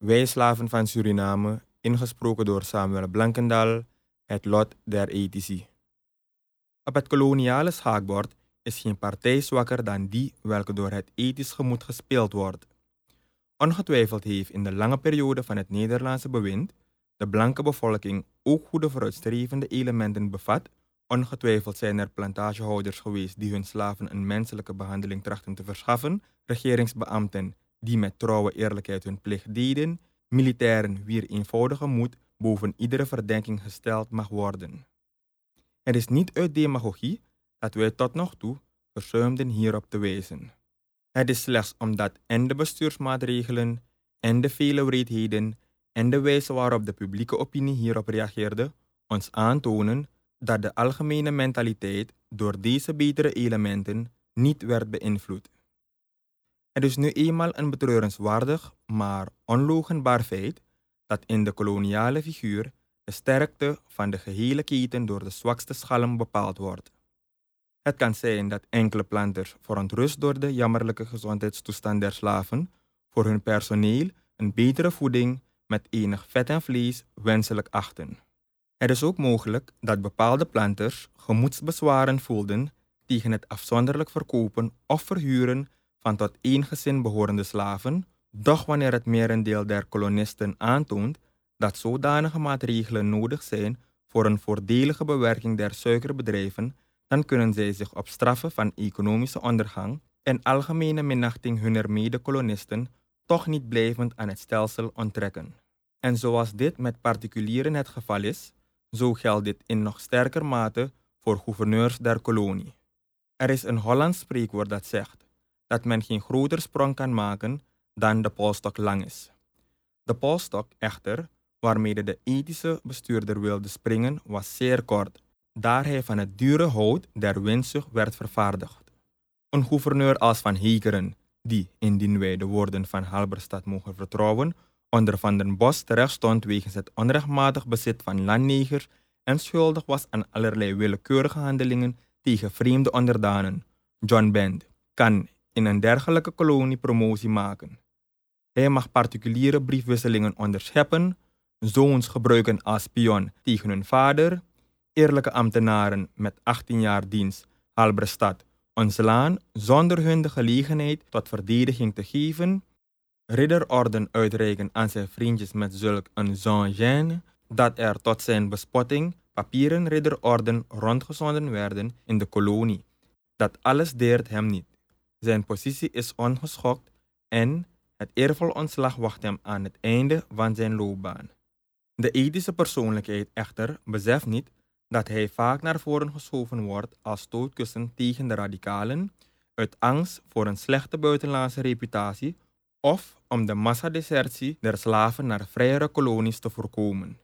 Wij slaven van Suriname, ingesproken door Samuel Blankendal, het lot der ethici. Op het koloniale schaakbord is geen partij zwakker dan die welke door het ethisch gemoed gespeeld wordt. Ongetwijfeld heeft in de lange periode van het Nederlandse bewind de blanke bevolking ook goede vooruitstrevende elementen bevat. Ongetwijfeld zijn er plantagehouders geweest die hun slaven een menselijke behandeling trachten te verschaffen, regeringsbeambten die met trouwe eerlijkheid hun plicht deden, militairen wier eenvoudige moed boven iedere verdenking gesteld mag worden. Het is niet uit demagogie dat wij tot nog toe verzuimden hierop te wijzen. Het is slechts omdat en de bestuursmaatregelen en de vele wreedheden en de wijze waarop de publieke opinie hierop reageerde ons aantonen dat de algemene mentaliteit door deze betere elementen niet werd beïnvloed. Het is nu eenmaal een betreurenswaardig, maar onlogenbaar feit dat in de koloniale figuur de sterkte van de gehele keten door de zwakste schalm bepaald wordt. Het kan zijn dat enkele planters verontrust door de jammerlijke gezondheidstoestand der slaven voor hun personeel een betere voeding met enig vet en vlees wenselijk achten. Het is ook mogelijk dat bepaalde planters gemoedsbezwaren voelden tegen het afzonderlijk verkopen of verhuren van tot één gezin behorende slaven, doch wanneer het merendeel der kolonisten aantoont dat zodanige maatregelen nodig zijn voor een voordelige bewerking der suikerbedrijven, dan kunnen zij zich op straffen van economische ondergang en algemene minachting hunner mede-kolonisten toch niet blijvend aan het stelsel onttrekken. En zoals dit met particulieren het geval is, zo geldt dit in nog sterker mate voor gouverneurs der kolonie. Er is een Hollands spreekwoord dat zegt dat men geen groter sprong kan maken dan de polstok lang is. De polstok echter, waarmee de ethische bestuurder wilde springen, was zeer kort, daar hij van het dure hout der windzucht werd vervaardigd. Een gouverneur als Van Hekeren, die, indien wij de woorden van Halberstad mogen vertrouwen, onder Van den Bos terecht stond wegens het onrechtmatig bezit van landnegers en schuldig was aan allerlei willekeurige handelingen tegen vreemde onderdanen. John Bend kan in een dergelijke kolonie promotie maken. Hij mag particuliere briefwisselingen onderscheppen, zoons gebruiken als spion tegen hun vader, eerlijke ambtenaren met 18 jaar dienst Halberstad ontslaan zonder hun de gelegenheid tot verdediging te geven, ridderorden uitreiken aan zijn vriendjes met zulk een zo'n dat er tot zijn bespotting papieren ridderorden rondgezonden werden in de kolonie. Dat alles deert hem niet. Zijn positie is ongeschokt en het eervol ontslag wacht hem aan het einde van zijn loopbaan. De ethische persoonlijkheid echter beseft niet dat hij vaak naar voren geschoven wordt als stootkussen tegen de radicalen, uit angst voor een slechte buitenlandse reputatie of om de massadesertie der slaven naar vrijere kolonies te voorkomen.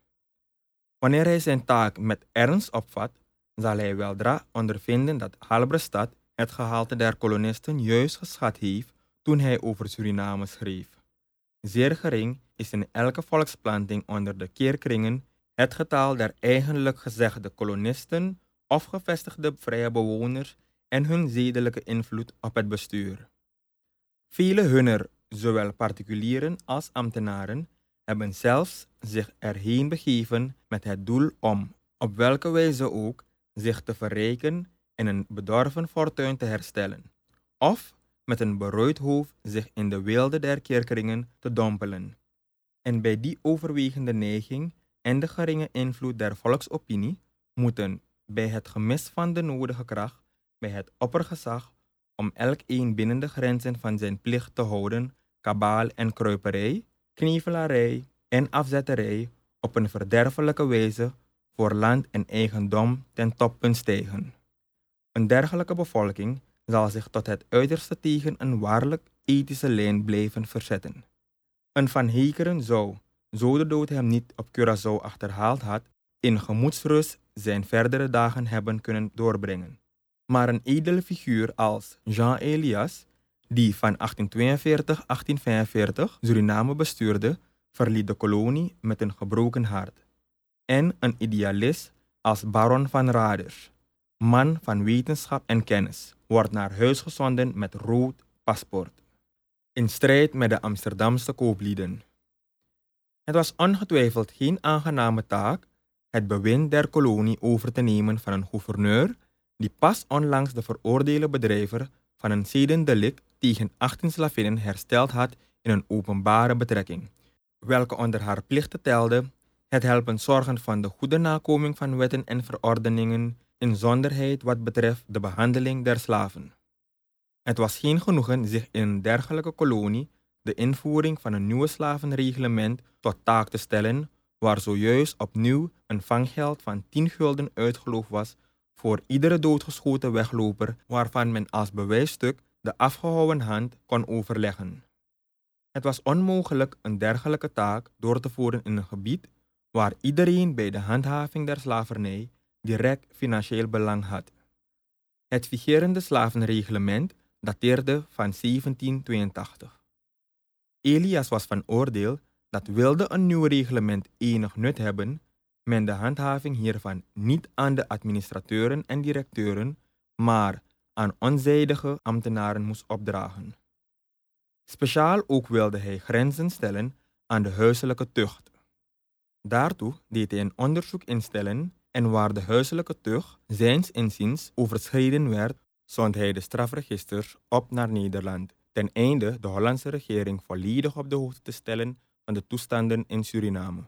Wanneer hij zijn taak met ernst opvat, zal hij weldra ondervinden dat Halberstad het gehalte der kolonisten juist geschat heeft toen hij over Suriname schreef. Zeer gering is in elke volksplanting onder de keerkringen het getal der eigenlijk gezegde kolonisten of gevestigde vrije bewoners en hun zedelijke invloed op het bestuur. Vele hunner, zowel particulieren als ambtenaren, hebben zelfs zich erheen begeven met het doel om, op welke wijze ook, zich te verrijken en een bedorven fortuin te herstellen, of met een berooid hoofd zich in de wilde der kerkeringen te dompelen. En bij die overwegende neiging en de geringe invloed der volksopinie moeten bij het gemis van de nodige kracht bij het oppergezag om elk een binnen de grenzen van zijn plicht te houden, kabaal en kruiperij, knievelarij en afzetterij op een verderfelijke wijze voor land en eigendom ten toppunt stijgen. Een dergelijke bevolking zal zich tot het uiterste tegen een waarlijk ethische lijn blijven verzetten. Een Van Hekeren zou, zo de dood hem niet op Curaçao achterhaald had, in gemoedsrust zijn verdere dagen hebben kunnen doorbrengen. Maar een edele figuur als Jean Elias, die van 1842-1845 Suriname bestuurde, verliet de kolonie met een gebroken hart. En een idealist als baron van Raders, man van wetenschap en kennis, wordt naar huis gezonden met rood paspoort. In strijd met de Amsterdamse kooplieden. Het was ongetwijfeld geen aangename taak het bewind der kolonie over te nemen van een gouverneur die pas onlangs de veroordeelde bedrijver van een zedendelict tegen 18 slavinnen hersteld had in een openbare betrekking, welke onder haar plichten telde het helpen zorgen van de goede nakoming van wetten en verordeningen, inzonderheid wat betreft de behandeling der slaven. Het was geen genoegen zich in een dergelijke kolonie de invoering van een nieuwe slavenreglement tot taak te stellen, waar zojuist opnieuw een vanggeld van 10 gulden uitgeloofd was voor iedere doodgeschoten wegloper waarvan men als bewijsstuk de afgehouwen hand kon overleggen. Het was onmogelijk een dergelijke taak door te voeren in een gebied waar iedereen bij de handhaving der slavernij direct financieel belang had. Het vigerende slavenreglement dateerde van 1782. Elias was van oordeel dat wilde een nieuw reglement enig nut hebben, men de handhaving hiervan niet aan de administrateuren en directeuren, maar aan onzijdige ambtenaren moest opdragen. Speciaal ook wilde hij grenzen stellen aan de huiselijke tucht. Daartoe deed hij een onderzoek instellen en waar de huiselijke tucht zijns inziens overschreden werd, zond hij de strafregisters op naar Nederland, ten einde de Hollandse regering volledig op de hoogte te stellen van de toestanden in Suriname.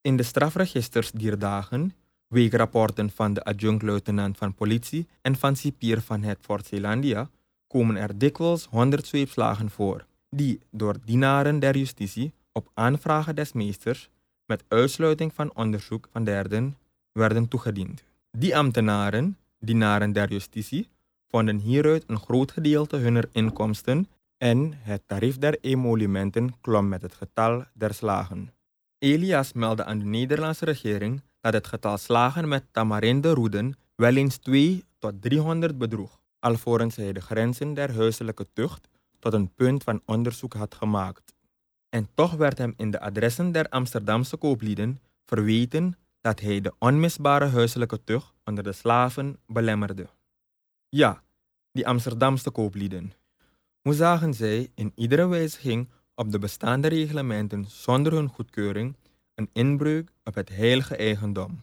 In de strafregisters dier dagen, weekrapporten van de adjunct-luitenant van politie en van cipier van het Fort Zeelandia, komen er dikwijls honderd zweepslagen voor, die door dienaren der justitie op aanvragen des meesters met uitsluiting van onderzoek van derden werden toegediend. Die ambtenaren, dienaren der justitie, vonden hieruit een groot gedeelte hunner inkomsten en het tarief der emolumenten klom met het getal der slagen. Elias meldde aan de Nederlandse regering dat het getal slagen met tamarinde roeden wel eens 2 tot 300 bedroeg, alvorens hij de grenzen der huiselijke tucht tot een punt van onderzoek had gemaakt. En toch werd hem in de adressen der Amsterdamse kooplieden verweten dat hij de onmisbare huiselijke tucht onder de slaven belemmerde. Ja, die Amsterdamse kooplieden. Hoe zagen zij in iedere wijziging op de bestaande reglementen zonder hun goedkeuring een inbreuk op het heilige eigendom?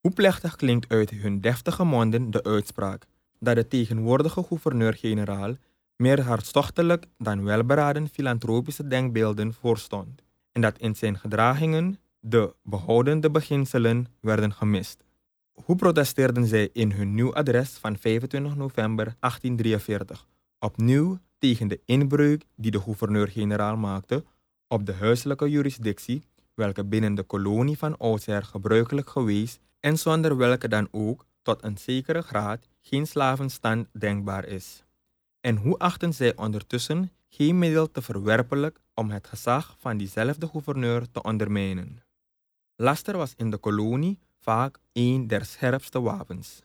Hoe plechtig klinkt uit hun deftige monden de uitspraak dat de tegenwoordige gouverneur-generaal meer hartstochtelijk dan welberaden filantropische denkbeelden voorstond en dat in zijn gedragingen de behoudende beginselen werden gemist. Hoe protesteerden zij in hun nieuw adres van 25 november 1843 opnieuw tegen de inbreuk die de gouverneur-generaal maakte op de huiselijke jurisdictie, welke binnen de kolonie van oudsher gebruikelijk geweest en zonder welke dan ook tot een zekere graad geen slavenstand denkbaar is. En hoe achten zij ondertussen geen middel te verwerpelijk om het gezag van diezelfde gouverneur te ondermijnen? Laster was in de kolonie vaak een der scherpste wapens.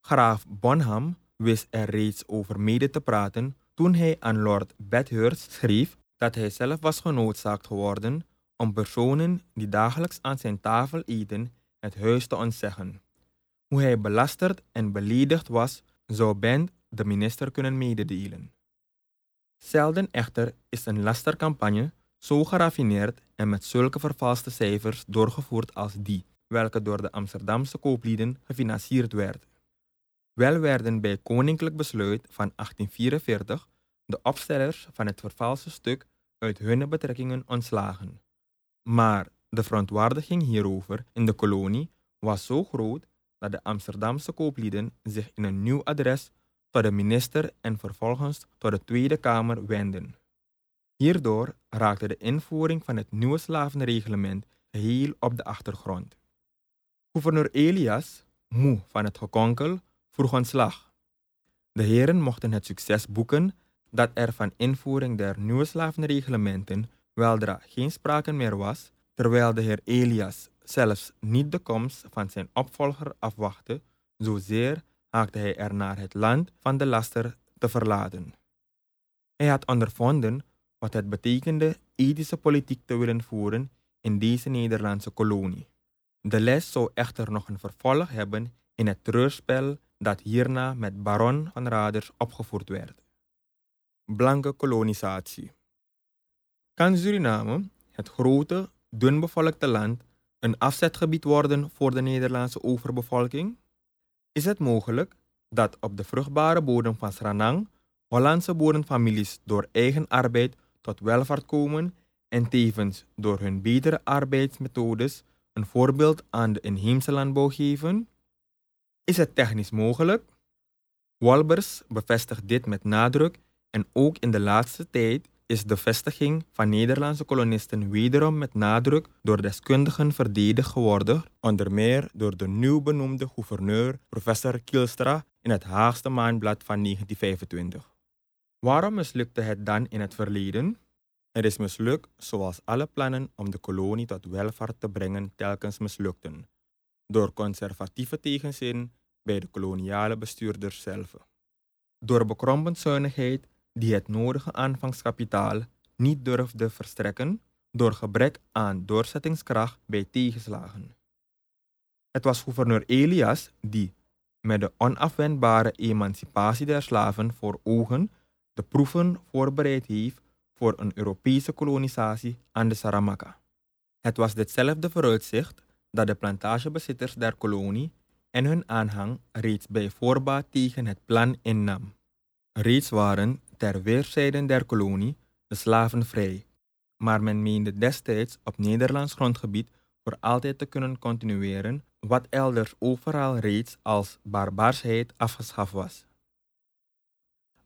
Graaf Bonham wist er reeds over mede te praten toen hij aan Lord Bathurst schreef dat hij zelf was genoodzaakt geworden om personen die dagelijks aan zijn tafel eten het huis te ontzeggen. Hoe hij belasterd en beledigd was, zou Ben de minister kunnen mededelen. Zelden echter is een lastercampagne zo geraffineerd en met zulke vervalste cijfers doorgevoerd als die, welke door de Amsterdamse kooplieden gefinancierd werd. Wel werden bij koninklijk besluit van 1844 de opstellers van het vervalste stuk uit hun betrekkingen ontslagen. Maar de verontwaardiging hierover in de kolonie was zo groot dat de Amsterdamse kooplieden zich in een nieuw adres tot de minister en vervolgens tot de Tweede Kamer wenden. Hierdoor raakte de invoering van het nieuwe slavenreglement geheel op de achtergrond. Gouverneur Elias, moe van het gekonkel, vroeg ontslag. De heren mochten het succes boeken dat er van invoering der nieuwe slavenreglementen weldra geen sprake meer was, terwijl de heer Elias zelfs niet de komst van zijn opvolger afwachtte, zozeer haakte hij er naar het land van de laster te verlaten. Hij had ondervonden wat het betekende ethische politiek te willen voeren in deze Nederlandse kolonie. De les zou echter nog een vervolg hebben in het treurspel dat hierna met Baron van Raders opgevoerd werd. Blanke kolonisatie. Kan Suriname, het grote, dunbevolkte land, een afzetgebied worden voor de Nederlandse overbevolking? Is het mogelijk dat op de vruchtbare bodem van Sranang Hollandse boerenfamilies door eigen arbeid tot welvaart komen en tevens door hun betere arbeidsmethodes een voorbeeld aan de inheemse landbouw geven? Is het technisch mogelijk? Walbers bevestigt dit met nadruk en ook in de laatste tijd is de vestiging van Nederlandse kolonisten wederom met nadruk door deskundigen verdedigd geworden, onder meer door de nieuw benoemde gouverneur professor Kielstra in het Haagste Maandblad van 1925. Waarom mislukte het dan in het verleden? Het is mislukt zoals alle plannen om de kolonie tot welvaart te brengen telkens mislukten, door conservatieve tegenzin bij de koloniale bestuurders zelf. Door bekrompen zuinigheid die het nodige aanvangskapitaal niet durfde verstrekken, door gebrek aan doorzettingskracht bij tegenslagen. Het was gouverneur Elias die, met de onafwendbare emancipatie der slaven voor ogen, de proeven voorbereid heeft voor een Europese kolonisatie aan de Saramaka. Het was ditzelfde vooruitzicht dat de plantagebezitters der kolonie en hun aanhang reeds bij voorbaat tegen het plan innam. Reeds waren ter weerszijden der kolonie de slaven vrij, maar men meende destijds op Nederlands grondgebied voor altijd te kunnen continueren wat elders overal reeds als barbaarsheid afgeschaft was.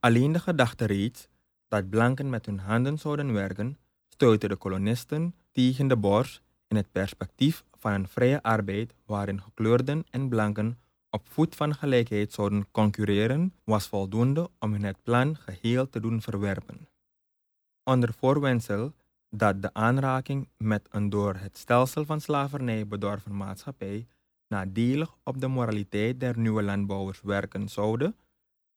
Alleen de gedachte reeds dat blanken met hun handen zouden werken, stuitte de kolonisten tegen de borst in het perspectief van een vrije arbeid waarin gekleurden en blanken op voet van gelijkheid zouden concurreren, was voldoende om hun het plan geheel te doen verwerpen. Onder voorwendsel dat de aanraking met een door het stelsel van slavernij bedorven maatschappij nadelig op de moraliteit der nieuwe landbouwers werken zouden,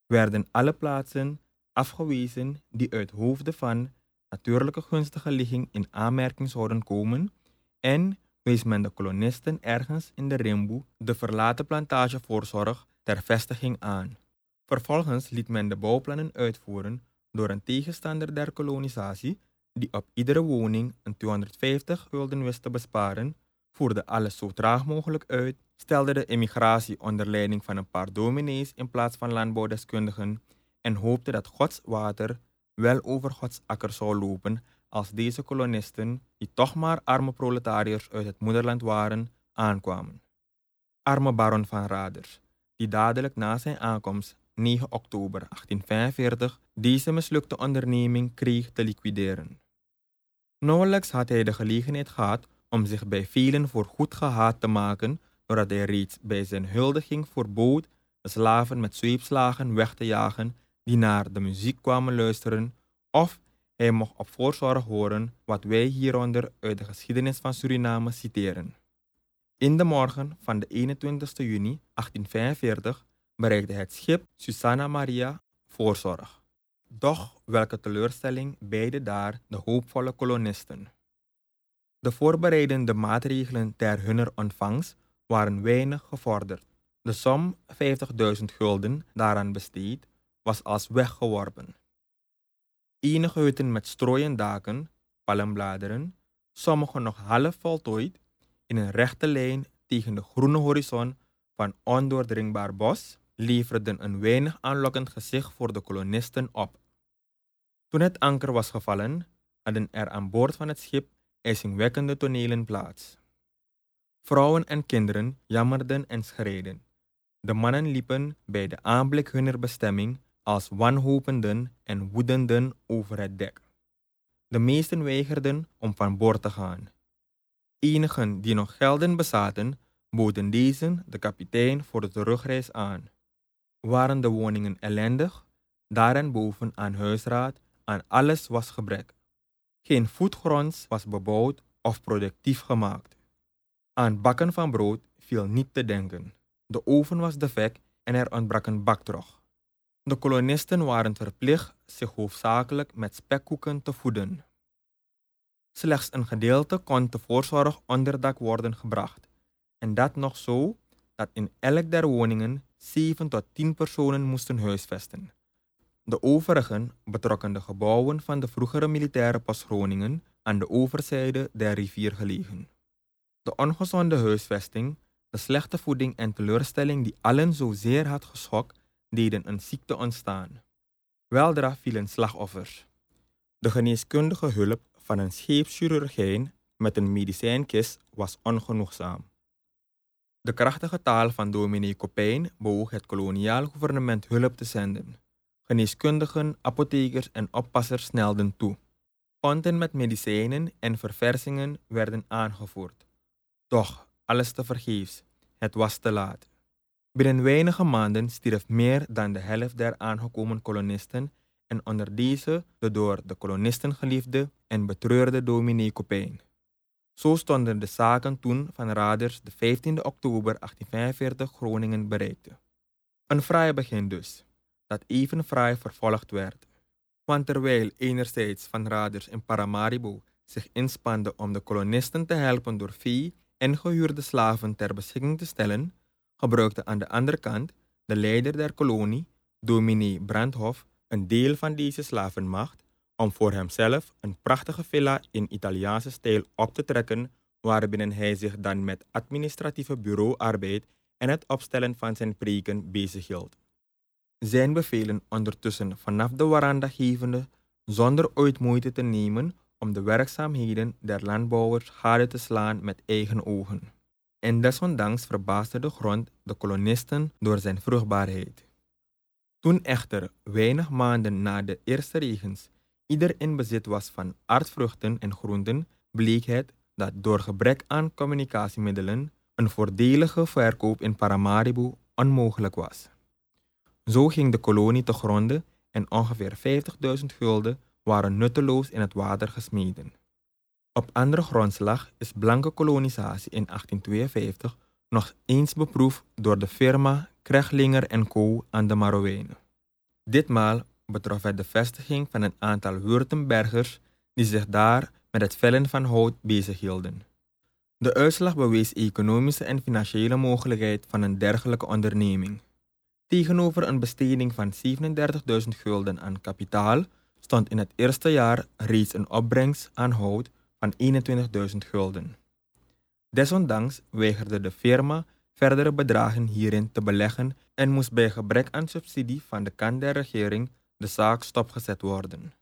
werden alle plaatsen afgewezen die uit hoofde van natuurlijke gunstige ligging in aanmerking zouden komen en wees men de kolonisten ergens in de rimboe de verlaten plantagevoorzorg ter vestiging aan. Vervolgens liet men de bouwplannen uitvoeren door een tegenstander der kolonisatie die op iedere woning een 250 gulden wist te besparen, voerde alles zo traag mogelijk uit, stelde de immigratie onder leiding van een paar dominees in plaats van landbouwdeskundigen en hoopte dat Gods water wel over Gods akker zou lopen als deze kolonisten, die toch maar arme proletariërs uit het moederland waren, aankwamen. Arme baron van Raders, die dadelijk na zijn aankomst 9 oktober 1845 deze mislukte onderneming kreeg te liquideren. Nauwelijks had hij de gelegenheid gehad om zich bij velen voor goed gehaat te maken, doordat hij reeds bij zijn huldiging voorbood de slaven met zweepslagen weg te jagen die naar de muziek kwamen luisteren, of hij mocht op voorzorg horen wat wij hieronder uit de geschiedenis van Suriname citeren. In de morgen van de 21 juni 1845 bereikte het schip Susanna Maria voorzorg. Doch welke teleurstelling beide daar de hoopvolle kolonisten. De voorbereidende maatregelen ter hunner ontvangst waren weinig gevorderd. De som 50.000 gulden daaraan besteed was als weggeworpen. Enige hutten met strooien daken, palmbladeren, sommige nog half voltooid, in een rechte lijn tegen de groene horizon van ondoordringbaar bos, leverden een weinig aanlokkend gezicht voor de kolonisten op. Toen het anker was gevallen, hadden er aan boord van het schip ijzingwekkende tonelen plaats. Vrouwen en kinderen jammerden en schreiden. De mannen liepen bij de aanblik hunner bestemming als wanhopenden en woedenden over het dek. De meesten weigerden om van boord te gaan. Enigen die nog gelden bezaten, boden deze de kapitein voor de terugreis aan. Waren de woningen ellendig, boven aan huisraad, aan alles was gebrek. Geen voetgronds was bebouwd of productief gemaakt. Aan bakken van brood viel niet te denken. De oven was defect en er ontbrak een baktrog. De kolonisten waren verplicht zich hoofdzakelijk met spekkoeken te voeden. Slechts een gedeelte kon te voorzorg onderdak worden gebracht, en dat nog zo dat in elk der woningen 7 tot 10 personen moesten huisvesten. De overigen betrokken de gebouwen van de vroegere militaire pas Groningen, aan de overzijde der rivier gelegen. De ongezonde huisvesting, de slechte voeding en teleurstelling die allen zozeer had geschokt, deden een ziekte ontstaan. Weldra vielen slachtoffers. De geneeskundige hulp van een scheepschirurgijn met een medicijnkist was ongenoegzaam. De krachtige taal van dominee Copijn bewoog het koloniaal gouvernement hulp te zenden. Geneeskundigen, apothekers en oppassers snelden toe. Konten met medicijnen en verversingen werden aangevoerd. Toch, alles te vergeefs. Het was te laat. Binnen weinige maanden stierf meer dan de helft der aangekomen kolonisten en onder deze de door de kolonisten geliefde en betreurde dominee Copijn. Zo stonden de zaken toen van Raders de 15 oktober 1845 Groningen bereikte. Een fraai begin dus, dat even fraai vervolgd werd. Want terwijl enerzijds van Raders in Paramaribo zich inspande om de kolonisten te helpen door vee en gehuurde slaven ter beschikking te stellen, gebruikte aan de andere kant de leider der kolonie, dominee Brandhof, een deel van deze slavenmacht om voor hemzelf een prachtige villa in Italiaanse stijl op te trekken, waarbinnen hij zich dan met administratieve bureauarbeid en het opstellen van zijn preken bezighield. Zijn bevelen ondertussen vanaf de waranda gevende, zonder ooit moeite te nemen om de werkzaamheden der landbouwers gade te slaan met eigen ogen. En desondanks verbaasde de grond de kolonisten door zijn vruchtbaarheid. Toen echter, weinig maanden na de eerste regens, ieder in bezit was van aardvruchten en groenten, bleek het dat door gebrek aan communicatiemiddelen een voordelige verkoop in Paramaribo onmogelijk was. Zo ging de kolonie te gronden en ongeveer 50.000 gulden waren nutteloos in het water gesmeden. Op andere grondslag is blanke kolonisatie in 1852 nog eens beproefd door de firma Krechlinger Co. aan de Marowijnen. Ditmaal betrof het de vestiging van een aantal Württembergers die zich daar met het vellen van hout bezighielden. De uitslag bewees economische en financiële mogelijkheid van een dergelijke onderneming. Tegenover een besteding van 37.000 gulden aan kapitaal stond in het eerste jaar reeds een opbrengst aan hout van 21.000 gulden. Desondanks weigerde de firma verdere bedragen hierin te beleggen en moest bij gebrek aan subsidie van de kant der regering de zaak stopgezet worden.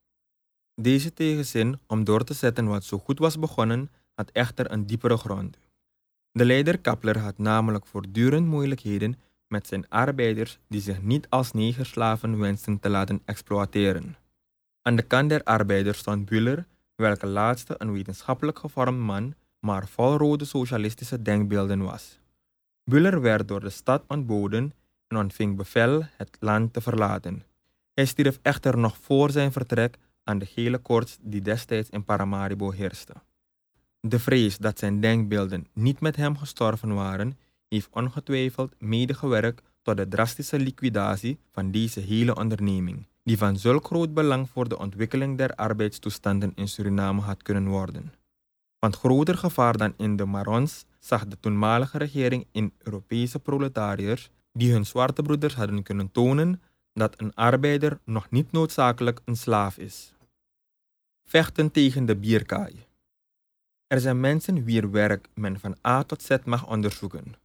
Deze tegenzin om door te zetten wat zo goed was begonnen, had echter een diepere grond. De leider Kapler had namelijk voortdurend moeilijkheden met zijn arbeiders die zich niet als negerslaven wensten te laten exploiteren. Aan de kant der arbeiders stond Buller, welke laatste een wetenschappelijk gevormd man, maar vol rode socialistische denkbeelden was. Buller werd door de stad ontboden en ontving bevel het land te verlaten. Hij stierf echter nog voor zijn vertrek aan de gele koorts die destijds in Paramaribo heerste. De vrees dat zijn denkbeelden niet met hem gestorven waren, heeft ongetwijfeld medegewerkt tot de drastische liquidatie van deze hele onderneming, die van zulk groot belang voor de ontwikkeling der arbeidstoestanden in Suriname had kunnen worden. Want groter gevaar dan in de Marons zag de toenmalige regering in Europese proletariërs die hun zwarte broeders hadden kunnen tonen dat een arbeider nog niet noodzakelijk een slaaf is. Vechten tegen de bierkaai. Er zijn mensen wier werk men van A tot Z mag onderzoeken,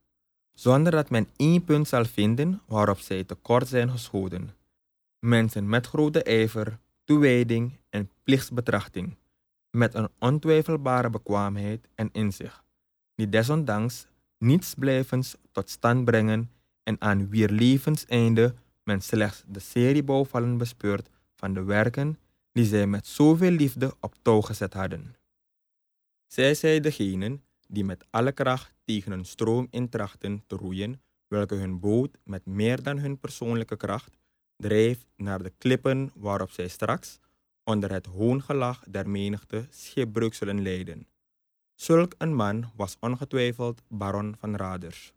zonder dat men één punt zal vinden waarop zij tekort zijn geschoten. Mensen met grote ijver, toewijding en plichtsbetrachting, met een ontwijfelbare bekwaamheid en inzicht, die desondanks niets blijvends tot stand brengen en aan wier levenseinde men slechts de seriebouwvallen bespeurt van de werken die zij met zoveel liefde op touw gezet hadden. Zij zijn degenen die met alle kracht tegen een stroom intrachten te roeien, welke hun boot met meer dan hun persoonlijke kracht drijft naar de klippen waarop zij straks, onder het hoongelach der menigte, schipbreuk zullen leiden. Zulk een man was ongetwijfeld baron van Raders.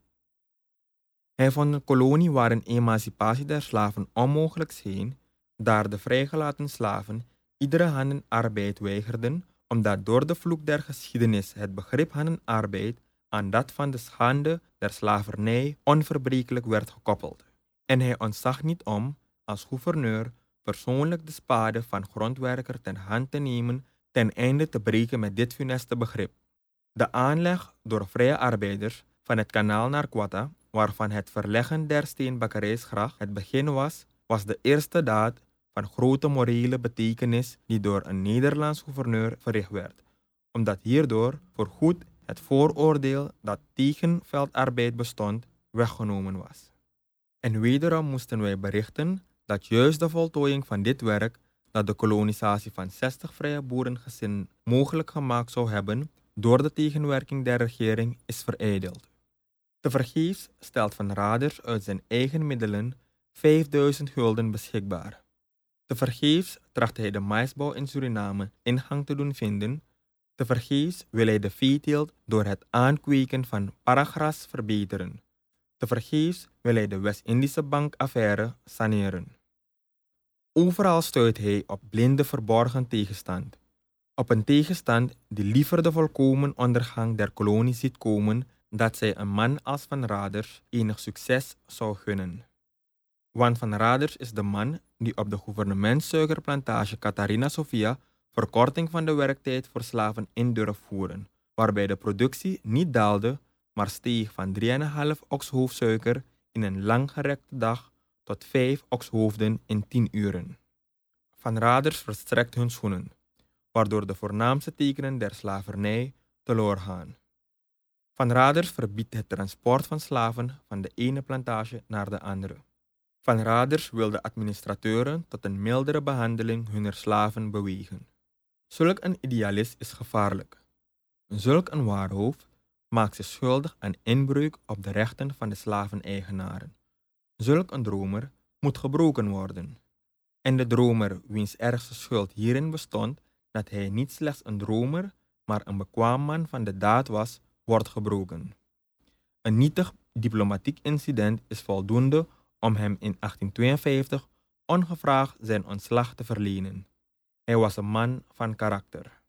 Hij vond een kolonie waarin emancipatie der slaven onmogelijk scheen, daar de vrijgelaten slaven iedere handenarbeid weigerden, omdat door de vloek der geschiedenis het begrip handenarbeid aan dat van de schande der slavernij onverbrekelijk werd gekoppeld. En hij ontzag niet om, als gouverneur, persoonlijk de spade van grondwerker ten hand te nemen ten einde te breken met dit funeste begrip. De aanleg door vrije arbeiders van het kanaal naar Quata, waarvan het verleggen der steenbakkerijsgracht het begin was, was de eerste daad van grote morele betekenis die door een Nederlands gouverneur verricht werd, omdat hierdoor voorgoed het vooroordeel dat tegen veldarbeid bestond weggenomen was. En wederom moesten wij berichten dat juist de voltooiing van dit werk dat de kolonisatie van 60 vrije boerengezinnen mogelijk gemaakt zou hebben door de tegenwerking der regering is verijdeld. Tevergeefs stelt Van Raders uit zijn eigen middelen 5000 gulden beschikbaar. Tevergeefs tracht hij de maisbouw in Suriname ingang te doen vinden. Tevergeefs wil hij de veeteelt door het aankweken van paragras verbeteren. Tevergeefs wil hij de West-Indische bankaffaire saneren. Overal stuit hij op blinde verborgen tegenstand. Op een tegenstand die liever de volkomen ondergang der kolonie ziet komen dat zij een man als Van Raders enig succes zou gunnen. Want Van Raders is de man die op de gouvernementssuikerplantage Catharina Sofia verkorting van de werktijd voor slaven in durf voeren, waarbij de productie niet daalde, maar steeg van 3,5 okshoofdsuiker in een langgerekte dag tot 5 okshoofden in 10 uren. Van Raders verstrekt hun schoenen, waardoor de voornaamste tekenen der slavernij teloor gaan. Van Raders verbiedt het transport van slaven van de ene plantage naar de andere. Van Raders wil de administrateuren tot een mildere behandeling hunner slaven bewegen. Zulk een idealist is gevaarlijk. Zulk een waarhoofd maakt zich schuldig aan inbreuk op de rechten van de slaveneigenaren. Zulk een dromer moet gebroken worden. En de dromer, wiens ergste schuld hierin bestond dat hij niet slechts een dromer, maar een bekwaam man van de daad was, wordt gebroken. Een nietig diplomatiek incident is voldoende om hem in 1852 ongevraagd zijn ontslag te verlenen. Hij was een man van karakter.